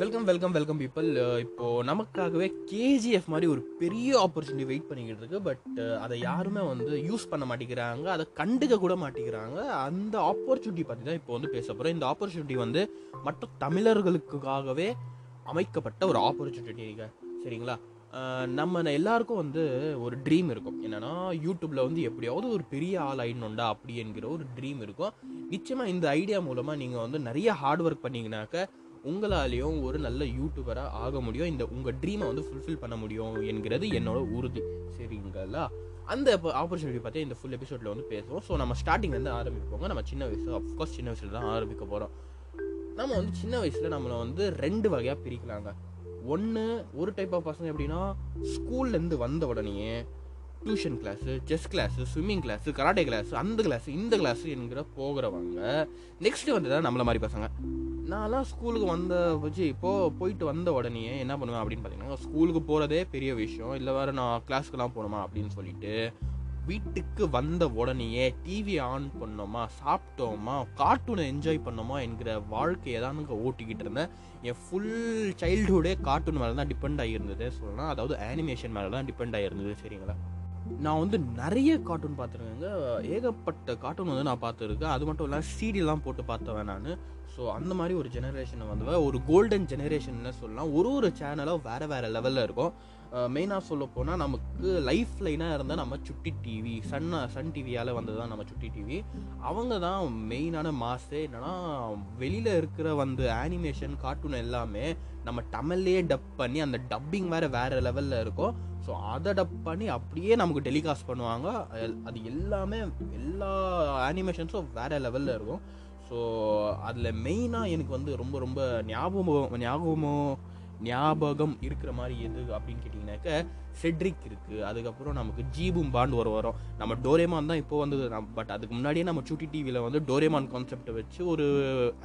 Welcome welcome welcome people இப்போ நமக்காகவே KGF மாதிரி ஒரு பெரிய ஆப்பர்ச்சுனிட்டி வெயிட் பண்ணிக்கிட்டு இருக்கு. பட் uh, அதை யாருமே வந்து யூஸ் பண்ண மாட்டேங்கிறாங்க. அதை கண்டுக்க கூட மாட்டேங்கிறாங்க. அந்த ஆப்பர்ச்சுனிட்டி பற்றி தான் இப்போ வந்து பேச போகிறோம் இந்த ஆப்பர்ச்சுனிட்டி வந்து மற்ற தமிழர்களுக்காகவே அமைக்கப்பட்ட ஒரு ஆப்பர்ச்சுனிட்டிங்க சரிங்களா? Uh, நம்ம எல்லாருக்கும் வந்து ஒரு ட்ரீம் இருக்கும். என்னன்னா யூடியூப்ல வந்து எப்படியாவது ஒரு பெரிய ஆள் ஆயிடணுண்டா அப்படி என்கிற ஒரு ட்ரீம் இருக்கும். நிச்சயமா இந்த ஐடியா மூலமா நீங்க வந்து நிறைய ஹார்ட் ஒர்க் பண்ணீங்கனாக்க உங்களாலேயும் ஒரு நல்ல யூடியூபராக ஆக முடியும். இந்த உங்கள் ட்ரீமை வந்து ஃபுல்ஃபில் பண்ண முடியும் என்கிறது என்னோட உறுதி. சரிங்களா? அந்த ஆப்பர்ச்சுனிட்டி பற்றி இந்த ஃபுல் எபிசோடில் வந்து பேசுவோம். ஸோ நம்ம ஸ்டார்டிங்லேருந்து ஆரம்பிப்போங்க. நம்ம சின்ன வயசு அஃப்கோர்ஸ் சின்ன வயசில் தான் ஆரம்பிக்க போகிறோம் நம்ம வந்து சின்ன வயசில் நம்மளை வந்து ரெண்டு வகையாக பிரிக்கலாங்க. ஒன்று ஒரு டைப் ஆஃப் பசங்க எப்படின்னா ஸ்கூல்லேருந்து வந்த உடனேயே tuition class chess class swimming class karate class அந்த கிளாஸ் இந்த கிளாஸ் என்கிற போகிறவங்க நெக்ஸ்ட் வந்து தான் நம்மளை மாதிரி பசங்க. நான்லாம் ஸ்கூலுக்கு வந்த வச்சு இப்போது போயிட்டு வந்த உடனே என்ன பண்ணுவேன் அப்படின்னு பார்த்தீங்கன்னா ஸ்கூலுக்கு போகிறதே பெரிய விஷயம். இல்லை வேறு நான் கிளாஸ்க்கெலாம் போகணுமா அப்படின்னு சொல்லிட்டு வீட்டுக்கு வந்த உடனேயே டிவி ஆன் பண்ணோமா சாப்பிட்டோமா கார்ட்டூனை என்ஜாய் பண்ணோமா என்கிற வாழ்க்கையை தான் நாங்கள் ஓட்டிக்கிட்டு இருந்தேன். என் ஃபுல் சைல்டுஹுடே கார்ட்டூன் மேலே தான் டிபெண்ட் ஆகியிருந்தது. சொல்லலாம் அதாவது ஆனிமேஷன் மேலே தான் டிபெண்ட் ஆகியிருந்தது. சரிங்களா? நான் வந்து நிறைய கார்ட்டூன் பார்த்துருக்கேங்க. ஏகப்பட்ட கார்ட்டூன் வந்து நான் பார்த்துருக்கேன். அது மட்டும் இல்லாமல் சீடியெல்லாம் போட்டு பார்த்தவன் நான். ஸோ அந்த மாதிரி ஒரு ஜெனரேஷனை வந்து ஒரு கோல்டன் ஜெனரேஷன்னு சொல்லலாம். ஒரு ஒரு சேனலும் வேறு வேறு லெவலில் இருக்கும். மெயினாக சொல்ல போனால் நமக்கு லைஃப் லைனாக இருந்தால் நம்ம சுட்டி டிவி சன் சன் டிவியால் வந்தது தான் நம்ம சுட்டி டிவி அவங்க தான் மெயினான மாஸே என்னென்னா வெளியில் இருக்கிற வந்து ஆனிமேஷன் கார்ட்டூன் எல்லாமே நம்ம தமிழ்லேயே டப் பண்ணி அந்த டப்பிங் வேறு வேறு லெவலில் இருக்கும். ஸோ அதை டப் பண்ணி அப்படியே நமக்கு டெலிகாஸ்ட் பண்ணுவாங்க. அது- எல்லாமே எல்லா அனிமேஷன்ஸும் வேறு லெவலில் இருக்கும். ஸோ அதில் மெயினாக எனக்கு வந்து ரொம்ப ரொம்ப ஞாபகம் ஞாபகமோ ஞாபகம் இருக்கிற மாதிரி எது அப்படின்னு கேட்டிங்கனாக்க செட்ரிக் இருக்குது அதுக்கப்புறம் நமக்கு ஜீபும் பாண்ட் ஒரு வரும். நம்ம டோரேமான் தான் இப்போ வந்தது. பட் அதுக்கு முன்னாடியே நம்ம சுட்டி டிவியில் வந்து டோரேமான் கான்செப்டை வச்சு ஒரு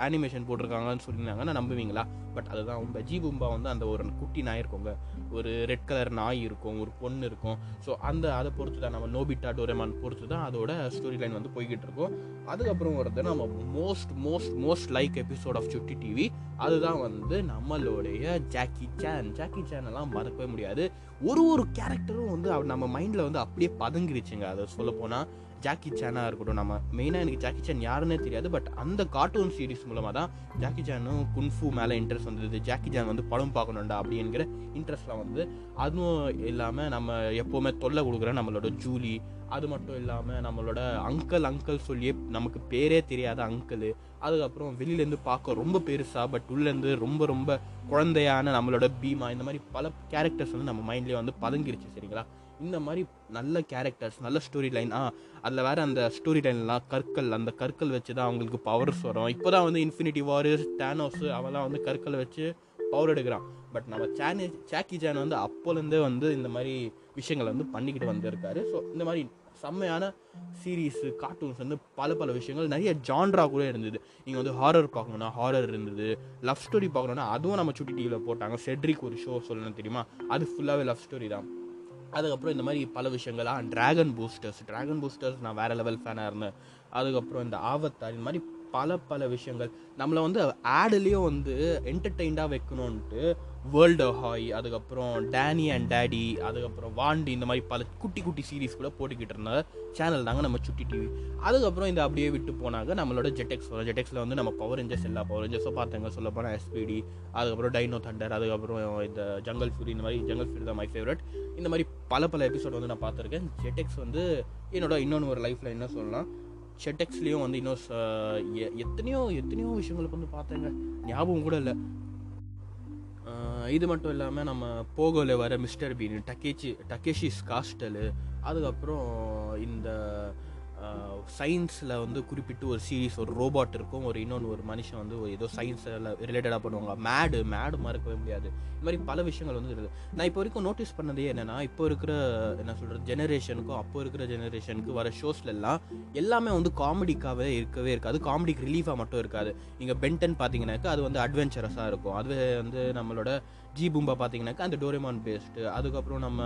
அனிமேஷன் போட்டிருக்காங்கன்னு சொல்லியிருந்தாங்கன்னா நம்புவீங்களா? பட் அதுதான் உண்மை. ஜீபும்பா வந்து அந்த ஒரு குட்டி நாய் இருக்குங்க. ஒரு ரெட் கலர் நாய் இருக்கும் ஒரு பொண்ணு இருக்கும். ஸோ அந்த அதை பொறுத்து தான் நம்ம நோபிட்டா டோரேமான் பொறுத்து தான் அதோட ஸ்டோரி லைன் வந்து போய்கிட்டு இருக்கும் அதுக்கப்புறம் வருது நம்ம most most most like episode of Chutti TV அதுதான் வந்து நம்மளுடைய ஜாக்கி சேன் ஜாக்கி சேனெல்லாம் மறக்கவே முடியாது. ஒரு ஒரு கேரக்டரும் வந்து நம்ம மைண்டில் வந்து அப்படியே பதுங்கிருச்சுங்க. அதை சொல்ல போனால் ஜாக்கி சேனாக இருக்கட்டும் நம்ம மெயினாக எனக்கு ஜாக்கி சேன் யாருன்னே தெரியாது பட் அந்த கார்ட்டூன் சீரிஸ் மூலமாக தான் ஜாக்கி சேனும் குன்ஃபு மேலே இன்ட்ரெஸ்ட் வந்தது. ஜாக்கி சேன் வந்து படம் பார்க்கணுண்டா அப்படிங்கிற இன்ட்ரெஸ்ட்லாம் வந்து அதுவும் இல்லாமல் நம்ம எப்போவுமே தொல்லை கொடுக்குற நம்மளோட ஜூலி அது மட்டும் இல்லாமல் நம்மளோட அங்கிள் அங்கிள் சொல்லியே நமக்கு பேரே தெரியாத அங்கிள் அதுக்கப்புறம் வெளியிலேருந்து பார்க்க ரொம்ப பெருசாக பட் உள்ளேருந்து ரொம்ப ரொம்ப குழந்தையான நம்மளோட பீமா இந்த மாதிரி பல கேரக்டர்ஸ் வந்து நம்ம மைண்ட்லேயே வந்து பதுங்கிருச்சு சரிங்களா? இந்த மாதிரி நல்ல கேரக்டர்ஸ் நல்ல ஸ்டோரி லைன் ஆ அதில் வேறு அந்த ஸ்டோரி லைன்லாம் கற்கள் அந்த கற்கள் வச்சு தான் அவங்களுக்கு பவர்ஸ் வரும். இப்போ தான் வந்து இன்ஃபினிட்டி வாரியர்ஸ் டேனோஸ் அவெல்லாம் வந்து கற்களை வச்சு பவர் எடுக்கிறான். பட் நம்ம சேனி சாக்கி ஜான் வந்து அப்போலேருந்தே வந்து இந்த மாதிரி விஷயங்களை வந்து பண்ணிக்கிட்டு வந்திருக்காரு. ஸோ இந்த மாதிரி செம்மையான சீரீஸு கார்ட்டூன்ஸ் வந்து பல பல விஷயங்கள் நிறைய ஜான்ரா கூட இருந்தது. நீங்கள் வந்து ஹாரர் பார்க்கணுன்னா ஹாரர் இருந்தது. லவ் ஸ்டோரி பார்க்கணுன்னா அதுவும் நம்ம சுட்டி டிவியில் போட்டாங்க. செட்ரிக் ஒரு ஷோ சொல்லணும் தெரியுமா? அது ஃபுல்லாகவே லவ் ஸ்டோரி தான். அதுக்கப்புறம் இந்த மாதிரி பல விஷயங்களா டிராகன் பூஸ்டர்ஸ் டிராகன் பூஸ்டர்ஸ் நான் வேறு லெவல் ஃபேனாக இருந்தேன். அதுக்கப்புறம் இந்த ஆவத்தார் இந்த மாதிரி பல பல விஷயங்கள். நம்மளை வந்து ஆடுலேயும் வந்து என்டர்டெயின்டாக வைக்கணுன்ட்டு வேர்ல்டு ஹாய் அதுக்கப்புறம் டேனி அண்ட் டேடி அதுக்கப்புறம் வாண்டி இந்த மாதிரி பல குட்டி குட்டி சீரிஸ் கூட போட்டுக்கிட்டு இருந்த சேனல் தாங்க நம்ம சுட்டி டிவி அதுக்கப்புறம் இந்த அப்படியே விட்டு போனாங்க நம்மளோட ஜெட்டெக்ஸ் வரும் ஜெட்டெக்ஸில் வந்து நம்ம பவர் ரேஞ்சர்ஸ் எல்லா பவர் ரேஞ்சர்ஸும் பார்த்தாங்க. சொல்ல போனால் எஸ்பிடி அதுக்கப்புறம் டைனோ தண்டர் அதுக்கப்புறம் இந்த ஜங்கல் ஃபியூரி இந்த மாதிரி ஜங்கல் ஃபியூரி தான் மை ஃபேவரட் இந்த மாதிரி பல பல எபிசோட் வந்து நான் பார்த்துருக்கேன். ஜெட்டெக்ஸ் வந்து என்னோட இன்னொன்று ஒரு லைஃப்பில் என்ன சொல்லலாம். ஜெட்டெக்ஸ்லேயும் வந்து இன்னும் எ- எத்தனையோ எத்தனையோ விஷயங்களுக்கு வந்து பார்த்தேங்க. ஞாபகம் கூட இல்லை. இது மட்டும் இல்லாமல் நம்ம போகோல வர மிஸ்டர் பீன் டக்கேச்சி டக்கேஷிஸ் காஸ்டலு அதுக்கப்புறம் இந்த சயின்ஸில் வந்து குறிப்பிட்டு ஒரு சீரீஸ் ஒரு ரோபாட் இருக்கும். ஒரு இன்னொன்று ஒரு மனுஷன் வந்து ஒரு ஏதோ சயின்ஸில் ரிலேட்டடாக பண்ணுவாங்க. மேடு மேடு மறக்கவே முடியாது. இந்த மாதிரி பல விஷயங்கள் வந்து இருக்குது. நான் இப்போ வரைக்கும் நோட்டீஸ் பண்ணதே என்னென்னா இப்போ இருக்கிற என்ன சொல்கிறது ஜெனரேஷனுக்கும் அப்போ இருக்கிற ஜெனரேஷனுக்கு வர ஷோஸ்லலாம் எல்லாமே வந்து காமெடிக்காகவே இருக்கவே இருக்காது. காமெடிக்கு ரிலீஃபாக மட்டும் இருக்காது. நீங்கள் பென்டன் பார்த்தீங்கன்னாக்கா அது வந்து அட்வென்ச்சரஸாக இருக்கும். அதுவே வந்து நம்மளோட ஜி பூம்பா பார்த்தீங்கன்னாக்கா அந்த டோரேமான் பேஸ்ட்டு அதுக்கப்புறம் நம்ம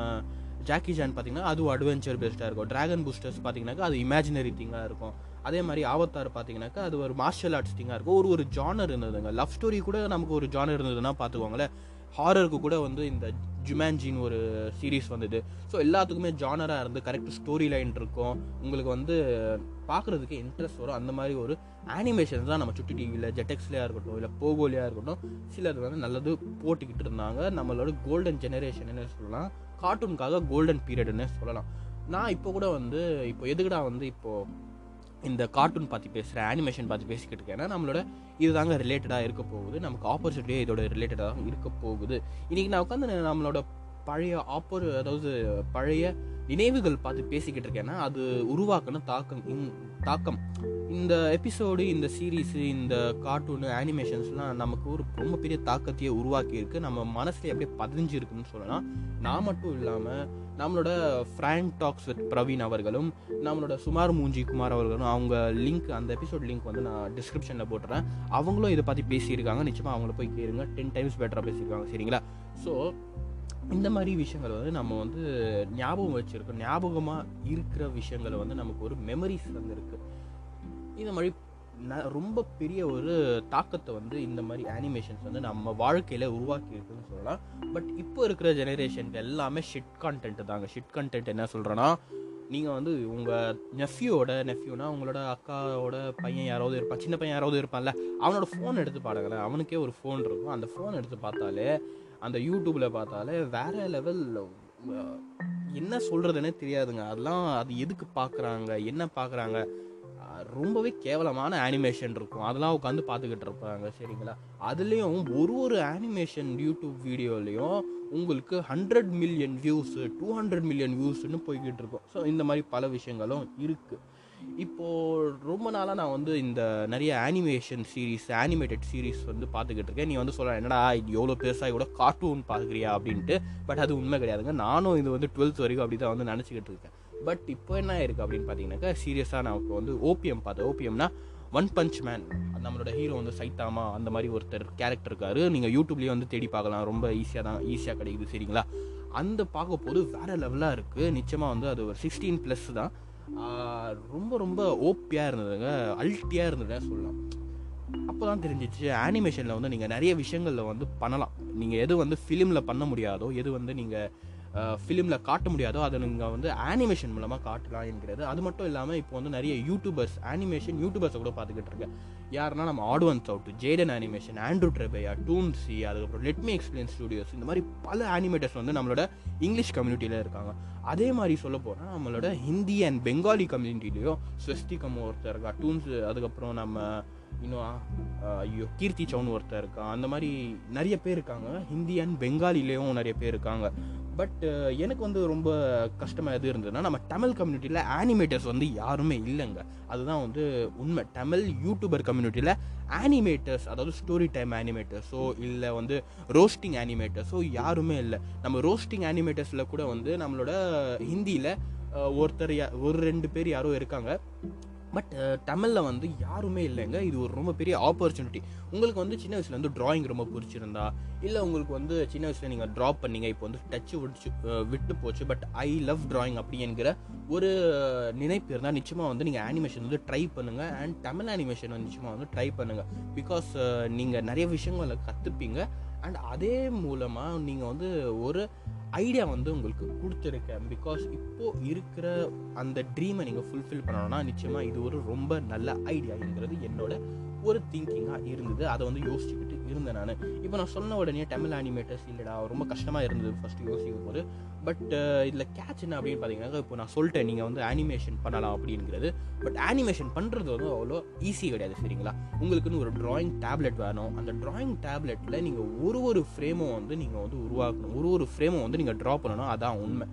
ஜாக்கி ஜான் பார்த்தீங்கன்னா அதுவும் அட்வென்ச்சர் பேஸ்டாக இருக்கும். டிராகன் பூஸ்டர்ஸ் பார்த்தீங்கன்னாக்கா அது இமேஜினரி திங்காக இருக்கும். அதே மாதிரி ஆவத்தார் பார்த்தீங்கன்னாக்கா அது ஒரு மார்ஷல் ஆர்ட்ஸ் திங்காக இருக்கும். ஒரு ஒரு ஜானர் இருந்ததுங்க. லவ் ஸ்டோரி கூட நமக்கு ஒரு ஜானர் இருந்ததுன்னா பார்த்துக்கோங்களேன் ஹாரருக்கு கூட வந்து இந்த ஜுமேன்ஜின் ஒரு சீரீஸ் வந்தது. ஸோ எல்லாத்துக்குமே ஜானராக இருந்து கரெக்ட் ஸ்டோரி லைன் இருக்கும். உங்களுக்கு வந்து பார்க்குறதுக்கு இன்ட்ரெஸ்ட் வரும். அந்த மாதிரி ஒரு அனிமேஷன்ஸ் தான் நம்ம சுட்டி டிவியில் ஜெட்டெக்ஸ்லையாக இருக்கட்டும் இல்லை போகோலியாக இருக்கட்டும் சிலது வந்து நல்லது போட்டுக்கிட்டு இருந்தாங்க. நம்மளோட கோல்டன் ஜெனரேஷன் சொல்லலாம். கார்ட்டூனுக்காக கோல்டன் பீரியடுன்னு சொல்லலாம். நான் இப்போ கூட வந்து இப்போ எதுக்குடா வந்து இப்போது இந்த கார்ட்டூன் பார்த்து பேசுகிறேன் அனிமேஷன் பார்த்து பேசிக்கிட்டு இருக்கேன் ஏன்னா நம்மளோட இதுதாங்க ரிலேட்டடாக இருக்க போகுது. நமக்கு ஆப்பர்ச்சுனிட்டியே இதோட ரிலேட்டடாக இருக்க போகுது. இன்றைக்கி நான் உட்காந்து நம்மளோட பழைய ஆப்பர் அதாவது பழைய நினைவுகள் பார்த்து பேசிக்கிட்டு இருக்கேன்னா அது உருவாக்கின தாக்கம். தாக்கம். இந்த எபிசோடு இந்த சீரீஸு இந்த கார்ட்டூனு அனிமேஷன்ஸ்லாம் நமக்கு ஒரு ரொம்ப பெரிய தாக்கத்தையே உருவாக்கி இருக்கு நம்ம மனசுல அப்படியே பதிஞ்சிருக்குன்னு சொல்லலாம். நான் மட்டும் இல்லாமல் நம்மளோட ஃப்ராங்க் டாக்ஸ் வித் பிரவீன் அவர்களும் நம்மளோட சுமார் மூஞ்சி குமார் அவர்களும் அவங்க லிங்க் அந்த எபிசோட் லிங்க் வந்து நான் டிஸ்கிரிப்ஷனில் போட்டுறேன். அவங்களும் இதை பற்றி பேசியிருக்காங்க. நிச்சயமாக அவங்கள போய் கேளுங்க. டென் டைம்ஸ் பெட்டராக பேசியிருக்காங்க. சரிங்களா? ஸோ இந்த மாதிரி விஷயங்கள் வந்து நம்ம வந்து ஞாபகம் வச்சுருக்கோம் ஞாபகமாக இருக்கிற விஷயங்களை வந்து நமக்கு ஒரு மெமரிஸ் வந்து இருக்குது இந்த மாதிரி ந ரொம்ப பெரிய ஒரு தாக்கத்தை வந்து இந்த மாதிரி அனிமேஷன்ஸ் வந்து நம்ம வாழ்க்கையில் உருவாக்கி இருக்குன்னு சொல்லலாம். பட் இப்போ இருக்கிற ஜெனரேஷனுக்கு எல்லாமே ஷிட் கண்டென்ட் தாங்க. ஷிட் கான்டென்ட் என்ன சொல்கிறேன்னா நீங்கள் வந்து உங்கள் நெஃப்யூவோட நெஃப்யூனா உங்களோட அக்காவோட பையன் யாராவது இருப்பான் சின்ன பையன் யாராவது இருப்பான்ல அவனோட ஃபோன் எடுத்து பாடுங்களேன் அவனுக்கே ஒரு ஃபோன் இருக்கும். அந்த ஃபோன் எடுத்து பார்த்தாலே அந்த யூடியூப்பில் பார்த்தாலே வேற லெவல் என்ன சொல்கிறதுனே தெரியாதுங்க. அதெல்லாம் அது எதுக்கு பார்க்குறாங்க என்ன பார்க்குறாங்க? ரொம்பவே கேவலமான அனிமேஷன் இருக்கும். அதெல்லாம் உட்காந்து பார்த்துக்கிட்டு இருப்பாங்க சரிங்களா? அதுலேயும் ஒரு ஒரு அனிமேஷன் யூடியூப் வீடியோலையும் உங்களுக்கு hundred million views two hundred million வியூஸ்னு போய்கிட்டு இருக்கும். ஸோ இந்த மாதிரி பல விஷயங்களும் இருக்குது இப்போது ரொம்ப நாளாக நான் வந்து இந்த நிறைய ஆனிமேஷன் சீரீஸ் ஆனிமேட்டட் சீரீஸ் வந்து பார்த்துக்கிட்டு இருக்கேன். நீ வந்து சொல்ல என்னடா இது எவ்வளோ பெருசாக கூட கார்ட்டூன் பார்க்குறியா? அப்படின்ட்டு. பட் அது உண்மை கிடையாதுங்க. நானும் இது வந்து டுவெல்த் வரைக்கும் அப்படி தான் வந்து நினச்சிக்கிட்டு இருக்கேன். பட் இப்போ என்ன இருக்குது அப்படின்னு பார்த்தீங்கன்னாக்கா சீரியஸாக நான் இப்போ வந்து ஓபிஎம் பார்த்தேன். ஓபிஎம்னா ஒன் பஞ்ச் மேன் நம்மளோட ஹீரோ வந்து சைத்தாமா அந்த மாதிரி ஒருத்தர் கேரக்டர் இருக்காரு. நீங்கள் யூடியூப்லேயே வந்து தேடி பார்க்கலாம். ரொம்ப ஈஸியாக தான் ஈஸியாக கிடைக்குது சரிங்களா? அந்த பார்க்க போது வேறு லெவலாக இருக்குது நிச்சயமாக வந்து அது ஒரு சிக்ஸ்டீன் ப்ளஸ் தான். ரொம்ப ரொம்ப ஓப்பியாக இருந்ததுங்க. அல்ட்டியாக இருந்ததாக சொல்லலாம். அப்போ தான் தெரிஞ்சிச்சு ஆனிமேஷனில் வந்து நீங்கள் நிறைய விஷயங்களில் வந்து பண்ணலாம். நீங்கள் எது வந்து ஃபிலிமில் பண்ண முடியாதோ எது வந்து நீங்கள் ஃபிலிமில் காட்ட முடியாதோ அதை நீங்கள் வந்து ஆனிமேஷன் மூலமாக காட்டலாம் என்கிறது. அது மட்டும் இல்லாமல் இப்போ வந்து நிறைய யூடியூபர்ஸ் ஆனிமேஷன் யூடியூபர்ஸை கூட பார்த்துக்கிட்டு இருக்கேன். யாருன்னா நம்ம ஆடுவன்ஸ் அவுட் ஜேடன் அனிமேஷன் ஆண்ட்ரூ ட்ரெபையா டூன்சி அதுக்கப்புறம் லெட்மி எக்ஸ்பிளைன் ஸ்டுடியோஸ் இந்த மாதிரி பல ஆனிமேட்டர்ஸ் வந்து நம்மளோட இங்கிலீஷ் கம்யூனிட்டியில் இருக்காங்க. அதே மாதிரி சொல்ல போனால் நம்மளோட ஹிந்தி அண்ட் பெங்காலி கம்யூனிட்டிலையும் ஸ்வஸ்திகம் ஒருத்தர் இருக்கா டூன்ஸ் அதுக்கப்புறம் நம்ம இன்னும் ஐயோ கீர்த்தி சவுன் ஒருத்தர் இருக்கான் அந்த மாதிரி நிறைய பேர் இருக்காங்க. ஹிந்தி அண்ட் பெங்காலிலேயும் நிறைய பேர் இருக்காங்க. பட் uh, எனக்கு வந்து ரொம்ப கஷ்டமாக எது இருந்ததுன்னா நம்ம தமிழ் கம்யூனிட்டியில் ஆனிமேட்டர்ஸ் வந்து யாருமே இல்லைங்க. அதுதான் வந்து உண்மை. தமிழ் யூடியூபர் கம்யூனிட்டியில் ஆனிமேட்டர்ஸ் அதாவது ஸ்டோரி டைம் ஆனிமேட்டர்ஸோ இல்லை வந்து ரோஸ்டிங் ஆனிமேட்டர்ஸோ யாருமே இல்லை. நம்ம ரோஸ்டிங் ஆனிமேட்டர்ஸில் கூட வந்து நம்மளோட ஹிந்தியில் ஒருத்தர் ஒரு ரெண்டு பேர் யாரோ இருக்காங்க. பட் தமிழில் uh, வந்து யாருமே இல்லைங்க. இது ஒரு ரொம்ப பெரிய ஆப்பர்ச்சுனிட்டி உங்களுக்கு வந்து சின்ன வயசில் வந்து ட்ராயிங் ரொம்ப பிடிச்சிருந்தா இல்லை உங்களுக்கு வந்து சின்ன வயசில் நீங்கள் ட்ரா பண்ணீங்க இப்போ வந்து டச்சு விடுச்சு விட்டு போச்சு பட் ஐ லவ் ட்ராயிங் அப்படிங்கிற ஒரு நினைப்பு இருந்தால் நிச்சயமாக வந்து நீங்கள் ஆனிமேஷன் வந்து ட்ரை பண்ணுங்கள் அண்ட் தமிழ் அனிமேஷன் வந்து நிச்சயமாக வந்து ட்ரை பண்ணுங்கள் பிகாஸ் நீங்கள் நிறைய விஷயங்களை கற்றுப்பீங்க அண்ட் அதே மூலமாக நீங்கள் வந்து ஒரு ஐடியா வந்து உங்களுக்கு கொடுத்துருக்கேன். பிகாஸ் இப்போது இருக்கிற அந்த ட்ரீமை நீங்கள் ஃபுல்ஃபில் பண்ணணும்னா நிச்சயமாக இது ஒரு ரொம்ப நல்ல ஐடியாங்கிறது என்னோட ஒரு திங்கிங்காக இருந்தது. அதை வந்து யோசிச்சுக்கிட்டு இருந்தேன் நான். இப்போ நான் சொன்ன உடனே தமிழ் அனிமேட்டர்ஸ் இல்லைடா ரொம்ப கஷ்டமாக இருந்தது ஃபஸ்ட்டு யோசிக்கும் போது. பட் இதில் கேட்ச் என்ன அப்படின்னு பார்த்தீங்கன்னா இப்போ நான் சொல்லிட்டேன் நீங்கள் வந்து அனிமேஷன் பண்ணலாம் அப்படிங்கிறது. பட் அனிமேஷன் பண்ணுறது வந்து அவ்வளோ ஈஸி கிடையாது சரிங்களா? உங்களுக்குன்னு ஒரு ட்ராயிங் டேப்லெட் வேணும். அந்த ட்ராயிங் டேப்லெட்டில் நீங்கள் ஒரு ஒரு ஃப்ரேமும் வந்து நீங்கள் வந்து உருவாக்கணும். ஒரு ஒரு ஃப்ரேமும் வந்து நீங்கள் ட்ரா பண்ணணும். அதான் உண்மை.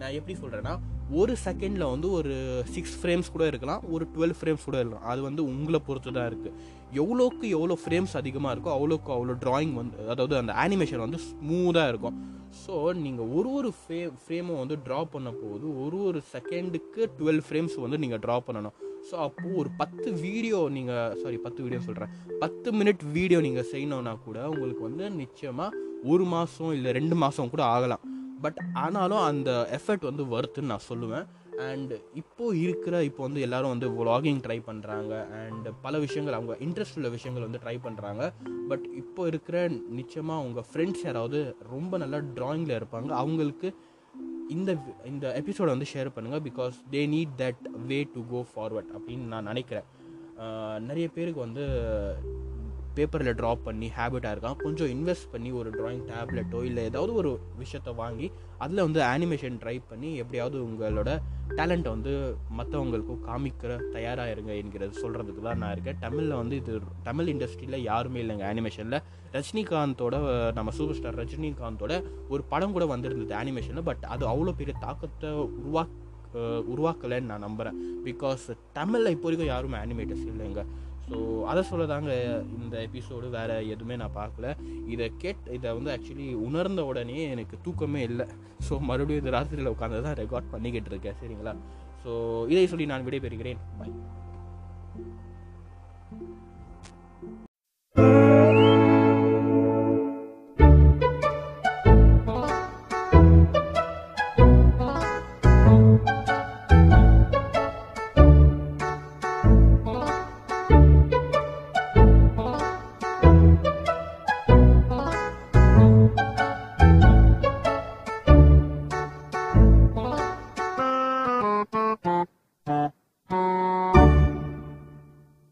நான் எப்படி சொல்கிறேன்னா ஒரு செகண்டில் வந்து ஒரு சிக்ஸ் ஃப்ரேம்ஸ் கூட இருக்கலாம் ஒரு டுவெல் ஃப்ரேம்ஸ் கூட இருக்கலாம். அது வந்து உங்களை பொறுத்து தான் இருக்குது எவ்வளோக்கு எவ்வளோ ஃப்ரேம்ஸ் அதிகமாக இருக்கோ அவ்வளோக்கு அவ்வளோ ட்ராயிங் வந்து அதாவது அந்த அனிமேஷன் வந்து ஸ்மூத்தாக இருக்கும். ஸோ நீங்கள் ஒரு ஒரு ஃப்ரே ஃப்ரேமும் வந்து ட்ரா பண்ண போது ஒரு ஒரு செகண்டுக்கு டுவெல் ஃப்ரேம்ஸ் வந்து நீங்கள் ட்ரா பண்ணணும். ஸோ அப்போது ஒரு பத்து வீடியோ நீங்கள் சாரி பத்து வீடியோ சொல்கிறேன் பத்து மினிட் வீடியோ நீங்கள் செய்யணுன்னா கூட உங்களுக்கு வந்து நிச்சயமாக ஒரு மாதம் இல்லை ரெண்டு மாதம் கூட ஆகலாம். பட் ஆனாலும் அந்த எஃபர்ட் வந்து ஒர்த்துன்னு நான் சொல்லுவேன். அண்ட் இப்போது இருக்கிற இப்போ வந்து எல்லாரும் வந்து vlogging ட்ரை பண்ணுறாங்க அண்ட் பல விஷயங்கள் அவங்க இன்ட்ரெஸ்ட் உள்ள விஷயங்கள் வந்து ட்ரை பண்ணுறாங்க பட் இப்போ இருக்கிற நிச்சயமாக அவங்க ஃப்ரெண்ட்ஸ் யாராவது ரொம்ப நல்லா ட்ராயிங்கில் இருப்பாங்க. அவங்களுக்கு இந்த இந்த எபிசோடை வந்து ஷேர் பண்ணுங்கள் because they need that way to go forward அப்படின்னு நான் நினைக்கிறேன். நிறைய பேருக்கு வந்து பேப்பரில் ட்ரா பண்ணி ஹேபிட்டாக இருக்கான். கொஞ்சம் இன்வெஸ்ட் பண்ணி ஒரு ட்ராயிங் டேப்லெட்டோ இல்லை ஏதாவது ஒரு விஷயத்தை வாங்கி அதில் வந்து ஆனிமேஷன் ட்ரை பண்ணி எப்படியாவது உங்களோட டேலண்ட்டை வந்து மற்றவங்களுக்கும் காமிக்கிற தயாராக இருங்க என்கிறது சொல்கிறதுக்கு தான் நான் இருக்கேன். தமிழில் வந்து இது தமிழ் இண்டஸ்ட்ரியில் யாருமே இல்லைங்க அனிமேஷனில் ரஜினிகாந்தோட நம்ம சூப்பர் ஸ்டார் ரஜினிகாந்தோட ஒரு படம் கூட வந்திருந்தது ஆனிமேஷனில் பட் அது அவ்வளோ பெரிய தாக்கத்தை உருவாக்க உருவாக்கலைன்னு நான் நம்புகிறேன் பிகாஸ் தமிழில் இப்போ வரைக்கும் யாருமே ஆனிமேட்டர்ஸ் இல்லைங்க. ஸோ அதை சொல்ல தாங்க இந்த எபிசோடு வேறு எதுவுமே நான் பார்க்கல. இதை கேட் இதை வந்து ஆக்சுவலி உணர்ந்த உடனே எனக்கு தூக்கமே இல்லை. ஸோ மறுபடியும் இந்த ராத்திரியில் உட்காந்து தான் ரெக்கார்ட் பண்ணிக்கிட்டு இருக்கேன். சரிங்களா? ஸோ இதை சொல்லி நான் விடைபெறுகிறேன். பாய்